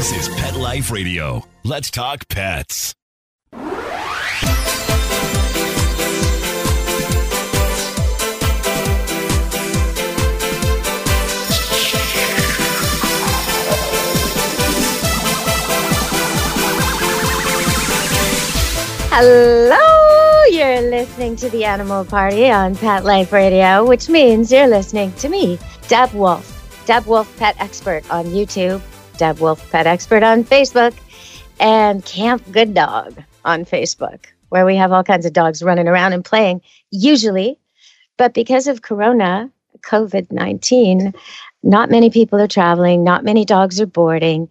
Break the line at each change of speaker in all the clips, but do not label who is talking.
This is Pet Life Radio. Let's talk pets.
Hello, you're listening to the Animal Party on Pet Life Radio, which means you're listening to me, Deb Wolf, Deb Wolf Pet Expert on YouTube, Deb Wolf Pet Expert on Facebook, and Camp Good Dog on Facebook, where we have all kinds of dogs running around and playing, usually. But because of Corona, COVID 19, not many people are traveling, not many dogs are boarding.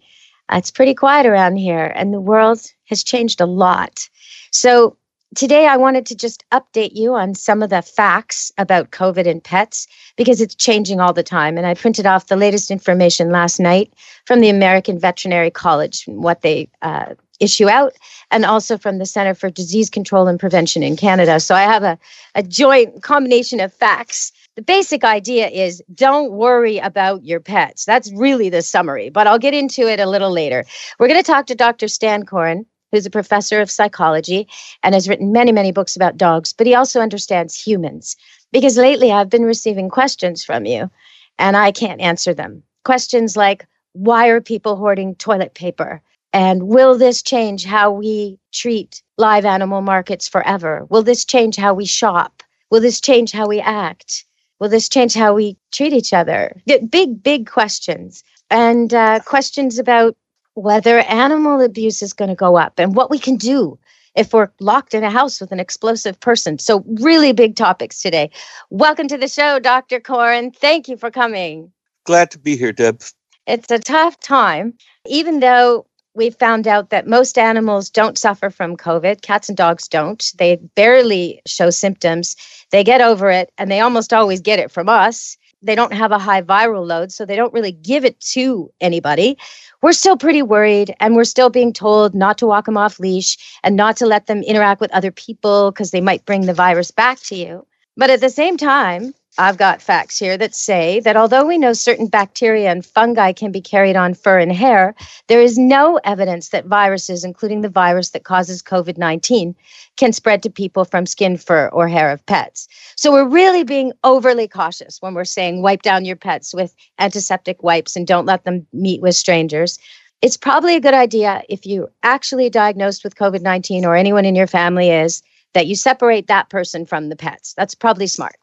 It's pretty quiet around here, and the world has changed a lot. So, today I wanted to just update you on some of the facts about COVID and pets because it's changing all the time. And I printed off the latest information last night from the American Veterinary College, what they uh, issue out, and also from the Center for Disease Control and Prevention in Canada. So, I have a, a joint combination of facts. The basic idea is don't worry about your pets. That's really the summary, but I'll get into it a little later. We're going to talk to Dr. Stan Coren who's a professor of psychology and has written many, many books about dogs, but he also understands humans. Because lately I've been receiving questions from you and I can't answer them. Questions like, why are people hoarding toilet paper? And will this change how we treat live animal markets forever? Will this change how we shop? Will this change how we act? Will this change how we treat each other? Big, big questions. And uh, questions about whether animal abuse is going to go up and what we can do if we're locked in a house with an explosive person. So, really big topics today. Welcome to the show, Dr. Coren. Thank you for coming.
Glad to be here, Deb.
It's a tough time, even though we found out that most animals don't suffer from COVID. Cats and dogs don't. They barely show symptoms. They get over it, and they almost always get it from us they don't have a high viral load, so they don't really give it to anybody. We're still pretty worried, and we're still being told not to walk them off leash and not to let them interact with other people because they might bring the virus back to you. But at the same time, I've got facts here that say that although we know certain bacteria and fungi can be carried on fur and hair, there is no evidence that viruses, including the virus that causes COVID 19, can spread to people from skin, fur, or hair of pets. So we're really being overly cautious when we're saying wipe down your pets with antiseptic wipes and don't let them meet with strangers. It's probably a good idea if you're actually diagnosed with COVID 19 or anyone in your family is that you separate that person from the pets. That's probably smart.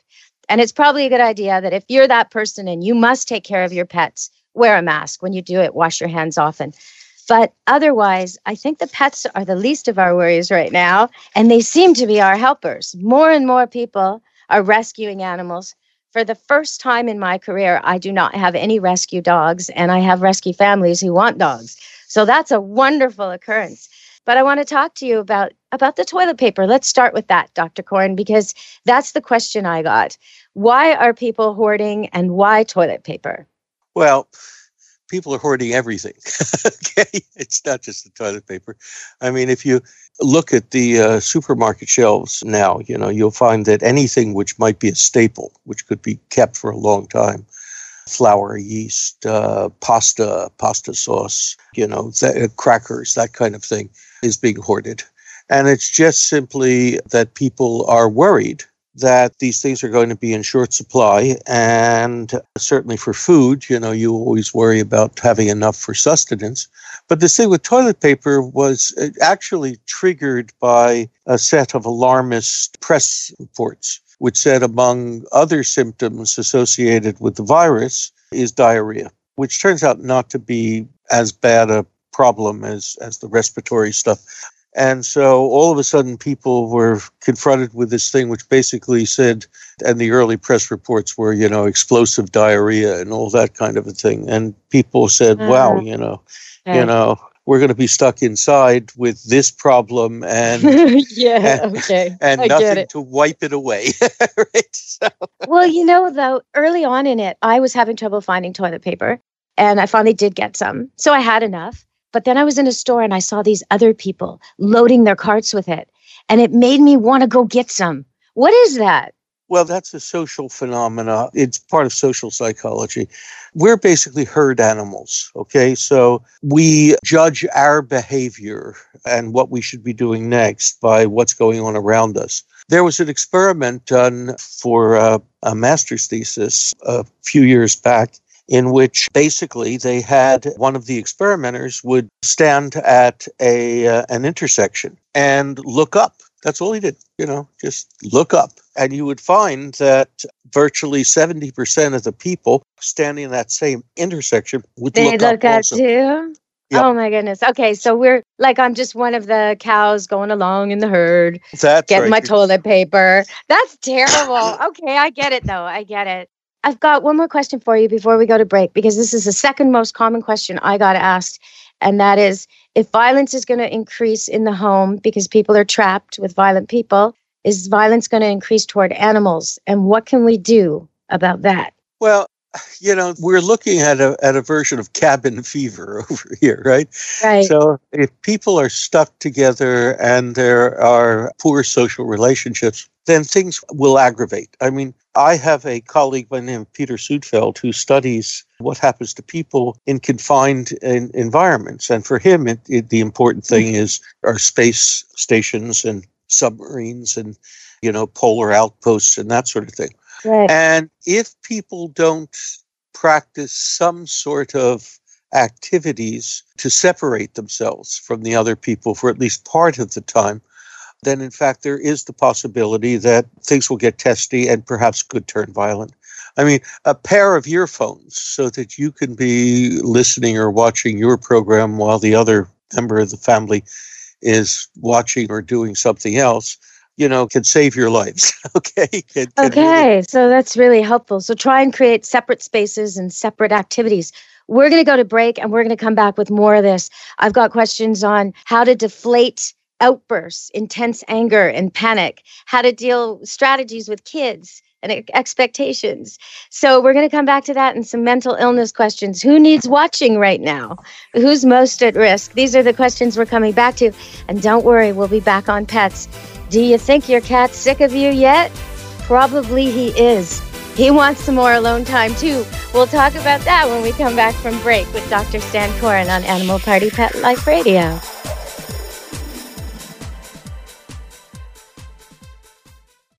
And it's probably a good idea that if you're that person and you must take care of your pets, wear a mask. When you do it, wash your hands often. But otherwise, I think the pets are the least of our worries right now, and they seem to be our helpers. More and more people are rescuing animals. For the first time in my career, I do not have any rescue dogs, and I have rescue families who want dogs. So that's a wonderful occurrence. But I want to talk to you about about the toilet paper. Let's start with that, Dr. Coren, because that's the question I got. Why are people hoarding and why toilet paper?
Well, people are hoarding everything. okay, it's not just the toilet paper. I mean, if you look at the uh, supermarket shelves now, you know, you'll find that anything which might be a staple, which could be kept for a long time, flour, yeast, uh, pasta, pasta sauce, you know, th- uh, crackers, that kind of thing, is being hoarded. And it's just simply that people are worried that these things are going to be in short supply. And certainly for food, you know, you always worry about having enough for sustenance. But the thing with toilet paper was uh, actually triggered by a set of alarmist press reports, which said, among other symptoms associated with the virus, is diarrhea, which turns out not to be as bad a problem as, as the respiratory stuff. And so all of a sudden, people were confronted with this thing, which basically said, and the early press reports were, you know, explosive diarrhea and all that kind of a thing. And people said, uh-huh. wow, you know, you know, we're going to be stuck inside with this problem and
yeah, and, okay,
and nothing to wipe it away. right?
So. Well, you know, though, early on in it, I was having trouble finding toilet paper, and I finally did get some, so I had enough. But then I was in a store and I saw these other people loading their carts with it, and it made me want to go get some. What is that?
Well, that's a social phenomena. It's part of social psychology. We're basically herd animals, okay? So we judge our behavior and what we should be doing next by what's going on around us. There was an experiment done for uh, a master's thesis a few years back in which basically they had one of the experimenters would stand at a uh, an intersection and look up that's all he did you know just look up and you would find that virtually 70% of the people standing in that same intersection would
They
look,
look
up
too.
Yep.
Oh my goodness. Okay, so we're like I'm just one of the cows going along in the herd,
That's
getting
right.
my toilet paper. That's terrible. okay, I get it though. I get it. I've got one more question for you before we go to break because this is the second most common question I got asked. And that is if violence is going to increase in the home because people are trapped with violent people, is violence going to increase toward animals? And what can we do about that?
Well, you know, we're looking at a at a version of cabin fever over here, right?
Right.
So if people are stuck together and there are poor social relationships, then things will aggravate. I mean, I have a colleague by the name of Peter Suedfeld who studies what happens to people in confined in, environments. And for him, it, it, the important mm-hmm. thing is our space stations and submarines and, you know, polar outposts and that sort of thing.
Right.
And if people don't practice some sort of activities to separate themselves from the other people for at least part of the time, then in fact there is the possibility that things will get testy and perhaps could turn violent. I mean, a pair of earphones so that you can be listening or watching your program while the other member of the family is watching or doing something else, you know, can save your lives. okay. Can really
Okay, so that's really helpful. So try and create separate spaces and separate activities. We're going to go to break and we're going to come back with more of this. I've got questions on how to deflate outbursts, intense anger and panic, how to deal strategies with kids and expectations. So we're going to come back to that and some mental illness questions. Who needs watching right now? Who's most at risk? These are the questions we're coming back to. And don't worry, we'll be back on pets. Do you think your cat's sick of you yet? Probably he is. He wants some more alone time too. We'll talk about that when we come back from break with Dr. Stan Coren on Animal Party Pet Life Radio.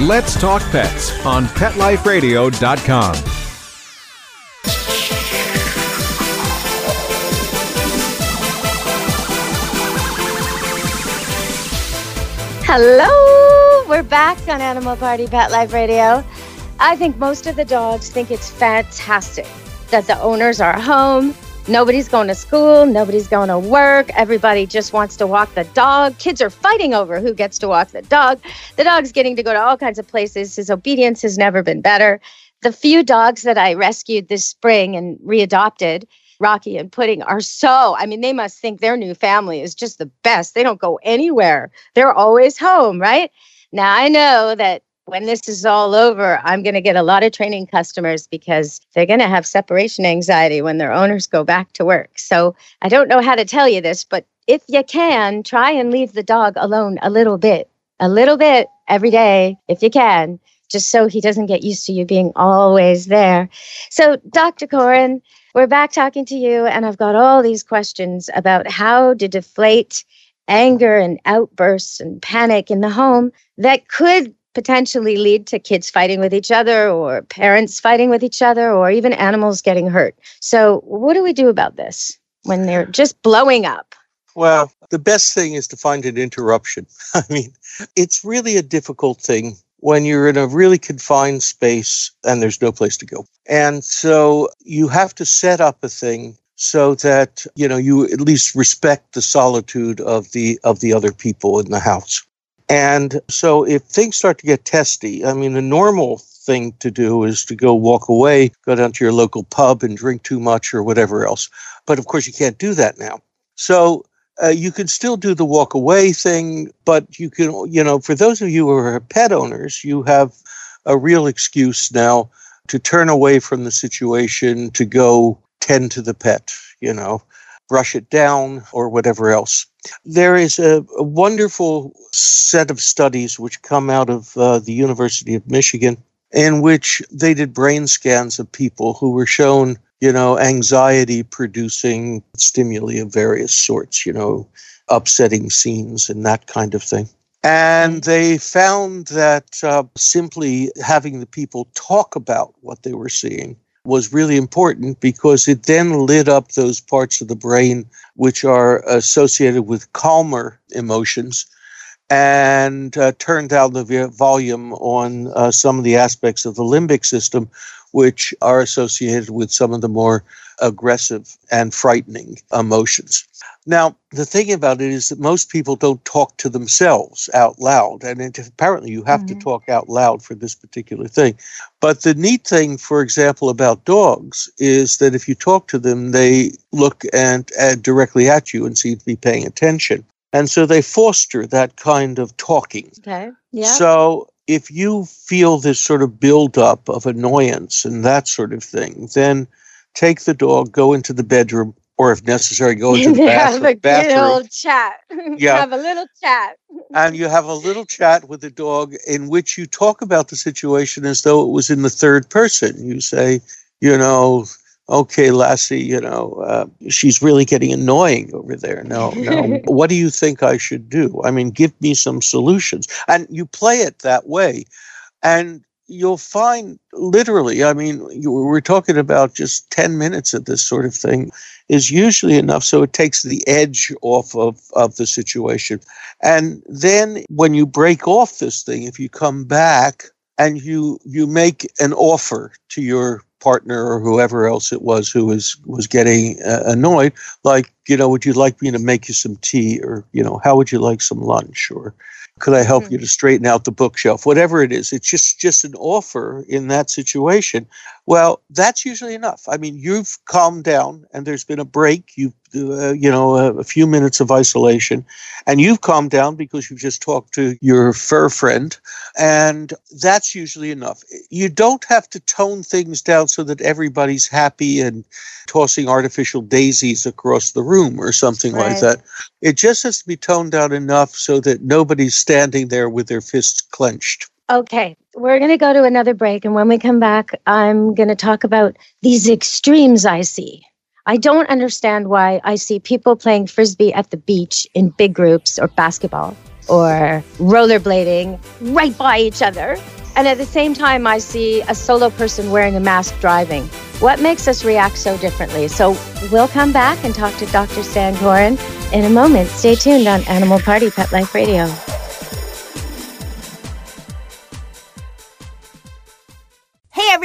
Let's Talk Pets on PetLifeRadio.com.
Hello, we're back on Animal Party Pet Life Radio. I think most of the dogs think it's fantastic that the owners are home. Nobody's going to school, nobody's going to work. Everybody just wants to walk the dog. Kids are fighting over who gets to walk the dog. The dog's getting to go to all kinds of places. His obedience has never been better. The few dogs that I rescued this spring and readopted, Rocky and Pudding, are so, I mean, they must think their new family is just the best. They don't go anywhere, they're always home, right? Now, I know that when this is all over, I'm going to get a lot of training customers because they're going to have separation anxiety when their owners go back to work. So I don't know how to tell you this, but if you can, try and leave the dog alone a little bit, a little bit every day, if you can, just so he doesn't get used to you being always there. So, Dr. Coren, we're back talking to you, and I've got all these questions about how to deflate anger and outbursts and panic in the home that could potentially lead to kids fighting with each other or parents fighting with each other or even animals getting hurt. So, what do we do about this when they're just blowing up?
Well, the best thing is to find an interruption. I mean, it's really a difficult thing when you're in a really confined space and there's no place to go. And so you have to set up a thing so that, you know, you at least respect the solitude of the of the other people in the house. And so if things start to get testy, I mean, the normal thing to do is to go walk away, go down to your local pub and drink too much or whatever else. But of course, you can't do that now. So uh, you can still do the walk away thing, but you can, you know, for those of you who are pet owners, you have a real excuse now to turn away from the situation to go tend to the pet, you know, brush it down or whatever else. There is a, a wonderful set of studies which come out of uh, the University of Michigan in which they did brain scans of people who were shown, you know, anxiety producing stimuli of various sorts, you know, upsetting scenes and that kind of thing. And they found that uh, simply having the people talk about what they were seeing was really important because it then lit up those parts of the brain which are associated with calmer emotions and uh, turned down the volume on uh, some of the aspects of the limbic system, which are associated with some of the more aggressive and frightening emotions. Now, the thing about it is that most people don't talk to themselves out loud, and it, apparently you have mm-hmm. to talk out loud for this particular thing. But the neat thing, for example, about dogs is that if you talk to them, they look and, and directly at you and seem to be paying attention. And so they foster that kind of talking.
Okay. Yeah.
So if you feel this sort of buildup of annoyance and that sort of thing, then take the dog, go into the bedroom, or if necessary, go into the bathroom.
have a
bathroom.
little chat.
Yeah.
have a little chat.
and you have a little chat with the dog in which you talk about the situation as though it was in the third person. You say, you know, okay, Lassie, you know, uh, she's really getting annoying over there. No, no. what do you think I should do? I mean, give me some solutions. And you play it that way. And you'll find literally, I mean, you, we're talking about just 10 minutes of this sort of thing is usually enough. So it takes the edge off of, of the situation. And then when you break off this thing, if you come back, and you you make an offer to your partner or whoever else it was who was was getting uh, annoyed like you know would you like me to make you some tea or you know how would you like some lunch or could i help mm-hmm. you to straighten out the bookshelf? Whatever it is it's just just an offer in that situation. Well that's usually enough. I mean you've calmed down and there's been a break. You've uh, you know a, a, few minutes of isolation and you've calmed down because you've just talked to your fur friend and that's usually enough you don't have to tone things down so that everybody's happy and tossing artificial daisies across the room or something right. like that it just has to be toned down enough so that nobody's standing there with their fists clenched
Okay, we're going to go to another break. And when we come back, I'm going to talk about these extremes I see. I don't understand why I see people playing frisbee at the beach in big groups or basketball or rollerblading right by each other. And at the same time, I see a solo person wearing a mask driving. What makes us react so differently? So we'll come back and talk to Dr. Stan Coren in a moment. Stay tuned on Animal Party Pet Life Radio.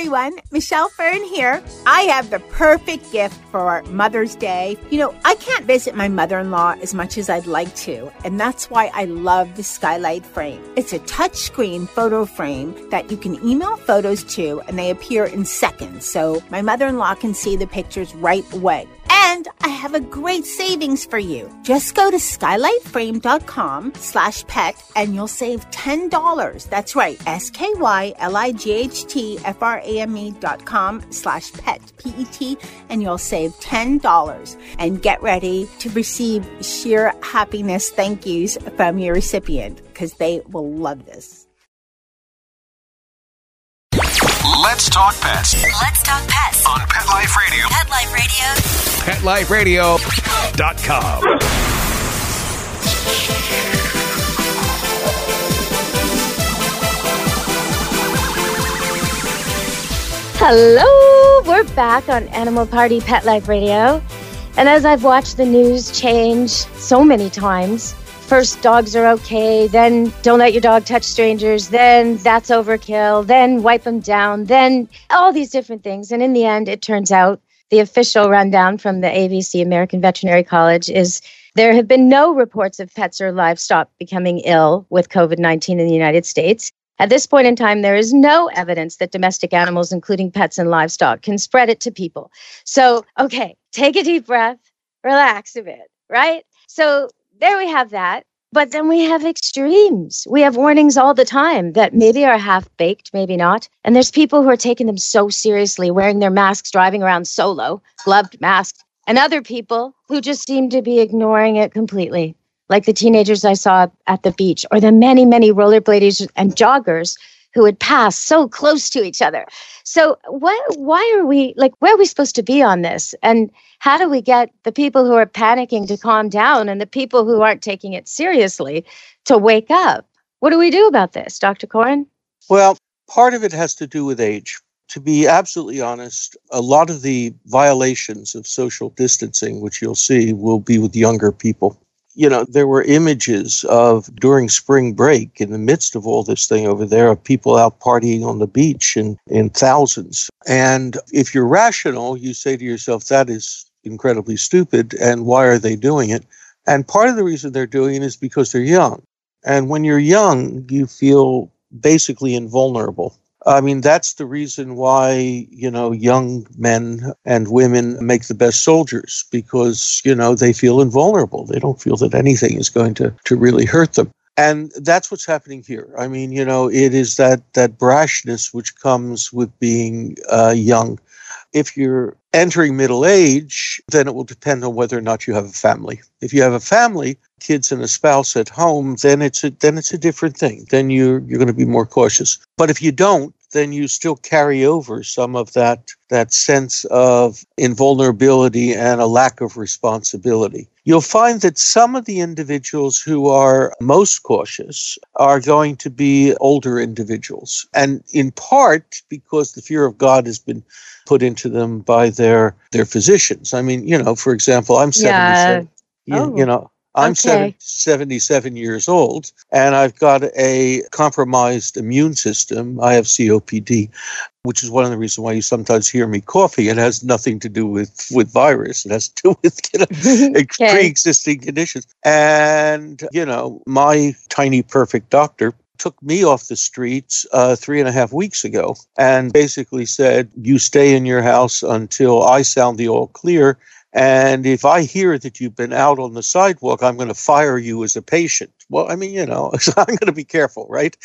Everyone, Michelle Fern here. I have the perfect gift for Mother's Day. You know, I can't visit my mother in law as much as I'd like to, and that's why I love the Skylight Frame. It's a touchscreen photo frame that you can email photos to, and they appear in seconds, so my mother in law can see the pictures right away. And I have a great savings for you. Just go to skylightframe.com slash pet and you'll save $10. That's right, S-K-Y-L-I-G-H-T-F-R-A-M-E dot com slash pet, P-E-T, and you'll save $10. And get ready to receive sheer happiness thank yous from your recipient because they will love this.
Let's talk pets.
Let's talk pets
on Pet Life Radio.
Pet Life Radio.
PetLifeRadio.com.
Radio.
Hello, we're back on Animal Party Pet Life Radio. And as I've watched the news change so many times, first dogs are okay, then don't let your dog touch strangers, then that's overkill, then wipe them down, then all these different things. And in the end, it turns out the official rundown from the AVC American Veterinary College is There have been no reports of pets or livestock becoming ill with COVID 19 in the United States. At this point in time, there is no evidence that domestic animals, including pets and livestock, can spread it to people. So, okay, take a deep breath, relax a bit, right? So, there we have that. But then we have extremes. We have warnings all the time that maybe are half baked, maybe not. And there's people who are taking them so seriously, wearing their masks, driving around solo, gloved masks, and other people who just seem to be ignoring it completely, like the teenagers I saw at the beach, or the many, many rollerbladers and joggers who would pass so close to each other. So what why are we like where are we supposed to be on this? And how do we get the people who are panicking to calm down and the people who aren't taking it seriously to wake up? What do we do about this, Dr. Coren?
Well, part of it has to do with age. To be absolutely honest, a lot of the violations of social distancing, which you'll see, will be with younger people you know, there were images of during spring break in the midst of all this thing over there of people out partying on the beach in, in thousands. And if you're rational, you say to yourself, that is incredibly stupid. And why are they doing it? And part of the reason they're doing it is because they're young. And when you're young, you feel basically invulnerable. I mean, that's the reason why, you know, young men and women make the best soldiers because, you know, they feel invulnerable. They don't feel that anything is going to, to really hurt them. And that's what's happening here. I mean, you know, it is that, that brashness which comes with being uh, young. If you're entering middle age, then it will depend on whether or not you have a family. If you have a family, kids and a spouse at home, then it's a then it's a different thing. Then you're you're going to be more cautious. But if you don't, then you still carry over some of that that sense of invulnerability and a lack of responsibility. You'll find that some of the individuals who are most cautious are going to be older individuals, and in part because the fear of God has been put into them by their their physicians. I mean, you know, for example, I'm 77. Yeah. You, oh. you know, I'm okay. 77 years old and I've got a compromised immune system. I have COPD, which is one of the reasons why you sometimes hear me coughing. It has nothing to do with, with virus. It has to do with you know, okay. pre-existing conditions. And, you know, my tiny perfect doctor took me off the streets uh, three and a half weeks ago and basically said, You stay in your house until I sound the all clear. And if I hear that you've been out on the sidewalk, I'm going to fire you as a patient. Well, I mean, you know, so I'm going to be careful, right?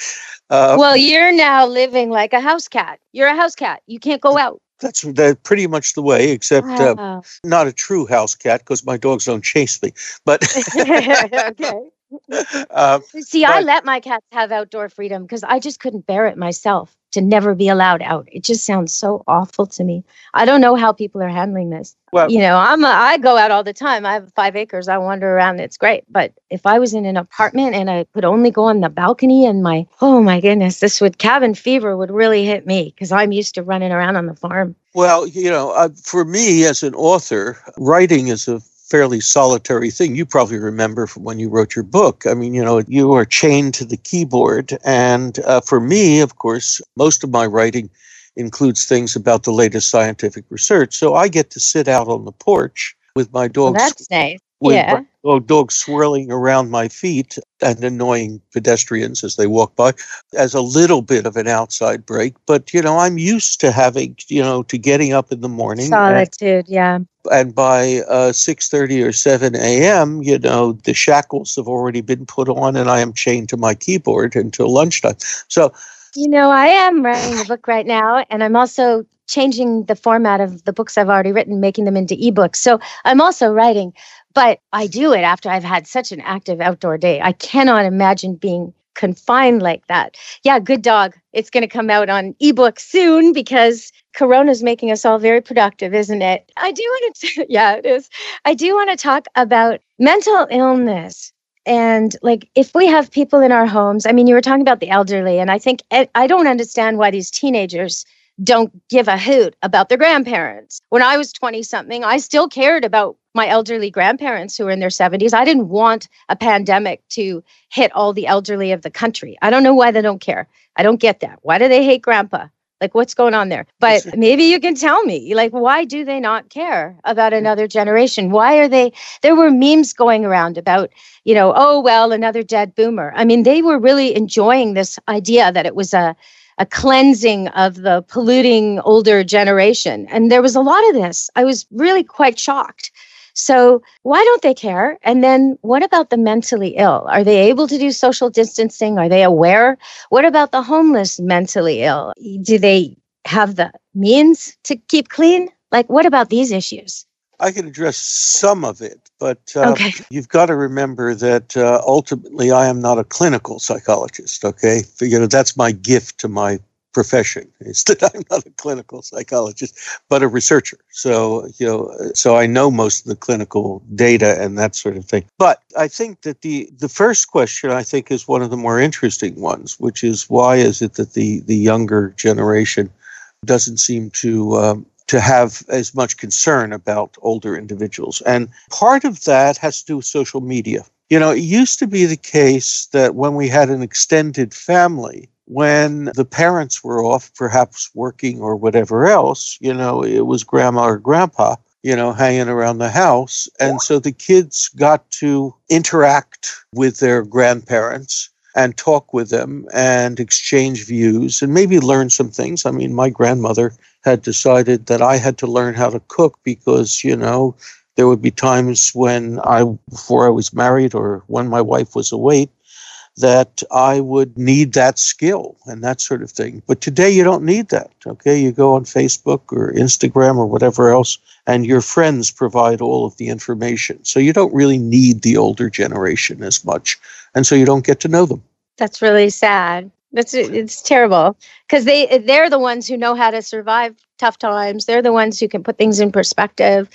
Uh, well, you're now living like a house cat. You're a house cat. You can't go out.
That's that pretty much the way, except wow. uh, not a true house cat because my dogs don't chase me. But
okay. Um, See, but, I let my cats have outdoor freedom because I just couldn't bear it myself to never be allowed out. It just sounds so awful to me. I don't know how people are handling this. Well, you know, I'm a, I go out all the time. I have five acres. I wander around. It's great. But if I was in an apartment and I could only go on the balcony and my oh my goodness, this would cabin fever would really hit me because I'm used to running around on the farm.
Well, you know, uh, for me as an author, writing is a fairly solitary thing. You probably remember from when you wrote your book. I mean, you know, you are chained to the keyboard. And uh, for me, of course, most of my writing includes things about the latest scientific research. So I get to sit out on the porch with my dog.
Well, that's nice. yeah.
My dog swirling around my feet and annoying pedestrians as they walk by as a little bit of an outside break. But, you know, I'm used to having, you know, to getting up in the morning.
Solitude, and, yeah
and by uh, 6.30 or 7 a.m you know the shackles have already been put on and i am chained to my keyboard until lunchtime. So
you know i am writing a book right now and i'm also changing the format of the books i've already written making them into ebooks. So i'm also writing but i do it after i've had such an active outdoor day. I cannot imagine being confined like that. Yeah, good dog. It's going to come out on ebook soon because Corona's making us all very productive, isn't it? I do want to, yeah, it is. I do want to talk about mental illness. And like, if we have people in our homes, I mean, you were talking about the elderly, and I think eh, I don't understand why these teenagers don't give a hoot about their grandparents. When I was 20 something, I still cared about my elderly grandparents who were in their 70s. I didn't want a pandemic to hit all the elderly of the country. I don't know why they don't care. I don't get that. Why do they hate grandpa? Like, what's going on there? But maybe you can tell me, like, why do they not care about mm. another generation? Why are they? There were memes going around about, you know, oh, well, another dead boomer. I mean, they were really enjoying this idea that it was a, a cleansing of the polluting older generation. And there was a lot of this. I was really quite shocked. So, why don't they care? And then, what about the mentally ill? Are they able to do social distancing? Are they aware? What about the homeless mentally ill? Do they have the means to keep clean? Like, what about these issues?
I can address some of it, but uh,
Okay.
you've got to remember that uh, ultimately I am not a clinical psychologist. Okay, you know that's my gift to my profession is that I'm not a clinical psychologist, but a researcher. So you know, so I know most of the clinical data and that sort of thing. But I think that the the first question I think is one of the more interesting ones, which is why is it that the the younger generation doesn't seem to um, to have as much concern about older individuals. And part of that has to do with social media. You know, it used to be the case that when we had an extended family, when the parents were off, perhaps working or whatever else, you know, it was grandma or grandpa, you know, hanging around the house. And so the kids got to interact with their grandparents and talk with them and exchange views and maybe learn some things. I mean, my grandmother had decided that I had to learn how to cook because, you know, there would be times when I, before I was married or when my wife was away, that I would need that skill and that sort of thing. But today you don't need that. Okay. You go on Facebook or Instagram or whatever else, and your friends provide all of the information. So you don't really need the older generation as much. And so you don't get to know them.
That's really sad. That's it's terrible because they they're the ones who know how to survive tough times. They're the ones who can put things in perspective.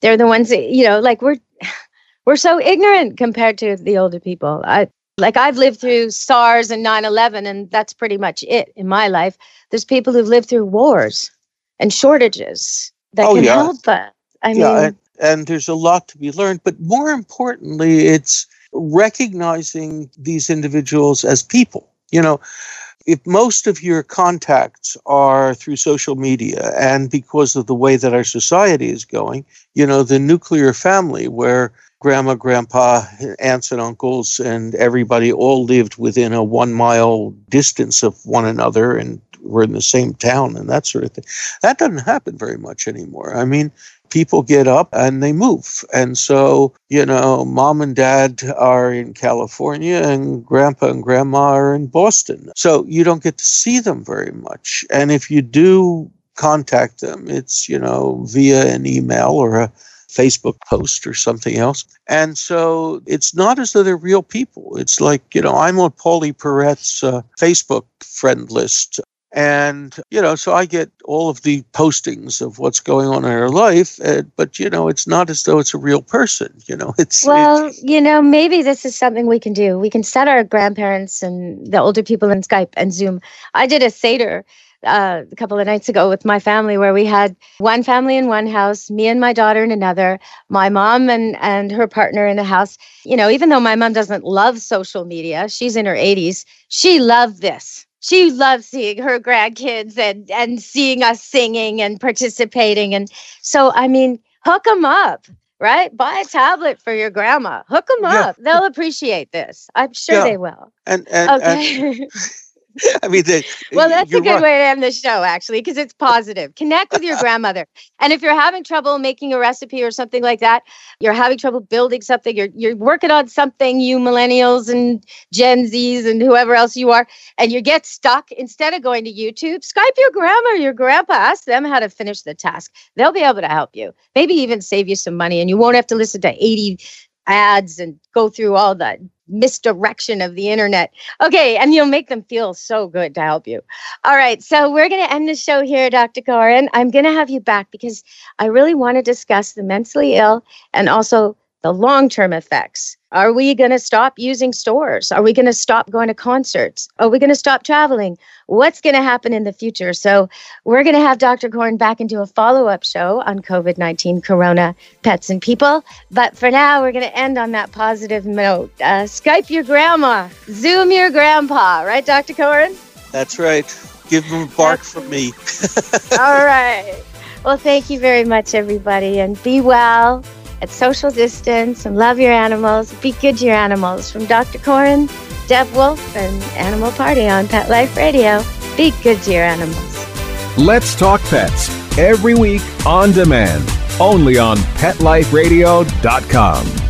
They're the ones that you know, like we're we're so ignorant compared to the older people. I like I've lived through SARS and 9/11 and that's pretty much it in my life. There's people who've lived through wars and shortages that
Oh,
can
yeah.
help us. I mean,
and, and there's a lot to be learned. But more importantly, it's recognizing these individuals as people. You know, if most of your contacts are through social media and because of the way that our society is going, you know, the nuclear family where grandma, grandpa, aunts and uncles, and everybody all lived within a one mile distance of one another and were in the same town and that sort of thing. That doesn't happen very much anymore. I mean, people get up and they move. And so, you know, mom and dad are in California and grandpa and grandma are in Boston. So you don't get to see them very much. And if you do contact them, it's, you know, via an email or a Facebook post or something else. And so it's not as though they're real people. It's like, you know, I'm on Pauley Perrette's uh, Facebook friend list. And, you know, so I get all of the postings of what's going on in her life. Uh, but, you know, it's not as though it's a real person. You know, it's.
Well,
it's-
you know, maybe this is something we can do. We can set our grandparents and the older people in Skype and Zoom. I did a Seder uh, a couple of nights ago with my family where we had one family in one house, me and my daughter in another, my mom and, and her partner in the house. You know, even though my mom doesn't love social media, she's in her 80s, she loved this. She loves seeing her grandkids and, and seeing us singing and participating. And so, I mean, hook them up right? Buy a tablet for your grandma. Hook them
Yeah.
up. They'll appreciate this. I'm sure
Yeah.
they will.
and, and, and
Okay.
I mean, they,
well, that's a good
right.
way to end the show, actually, because it's positive. Connect with your grandmother. And if you're having trouble making a recipe or something like that, you're having trouble building something, you're, you're working on something, you millennials and Gen Zs and whoever else you are, and you get stuck, instead of going to YouTube, Skype your grandma or your grandpa. Ask them how to finish the task. They'll be able to help you. Maybe even save you some money, and you won't have to listen to 80 ads and go through all the misdirection of the internet. Okay, and you'll make them feel so good to help you. All right, so we're going to end the show here, Dr. Coren. I'm going to have you back because I really want to discuss the mentally ill and also the long term effects. Are we going to stop using stores? Are we going to stop going to concerts? Are we going to stop traveling? What's going to happen in the future? So, we're going to have Dr. Coren back and do a follow up show on COVID 19, Corona, pets, and people. But for now, we're going to end on that positive note. Uh, Skype your grandma, Zoom your grandpa, right, Dr. Coren?
That's right. Give them a bark from me.
All right. Well, thank you very much, everybody, and be well at social distance and love your animals. Be good to your animals. From Dr. Coren, Deb Wolf, and Animal Party on Pet Life Radio. Be good to your animals.
Let's Talk Pets every week on demand, only on PetLifeRadio.com.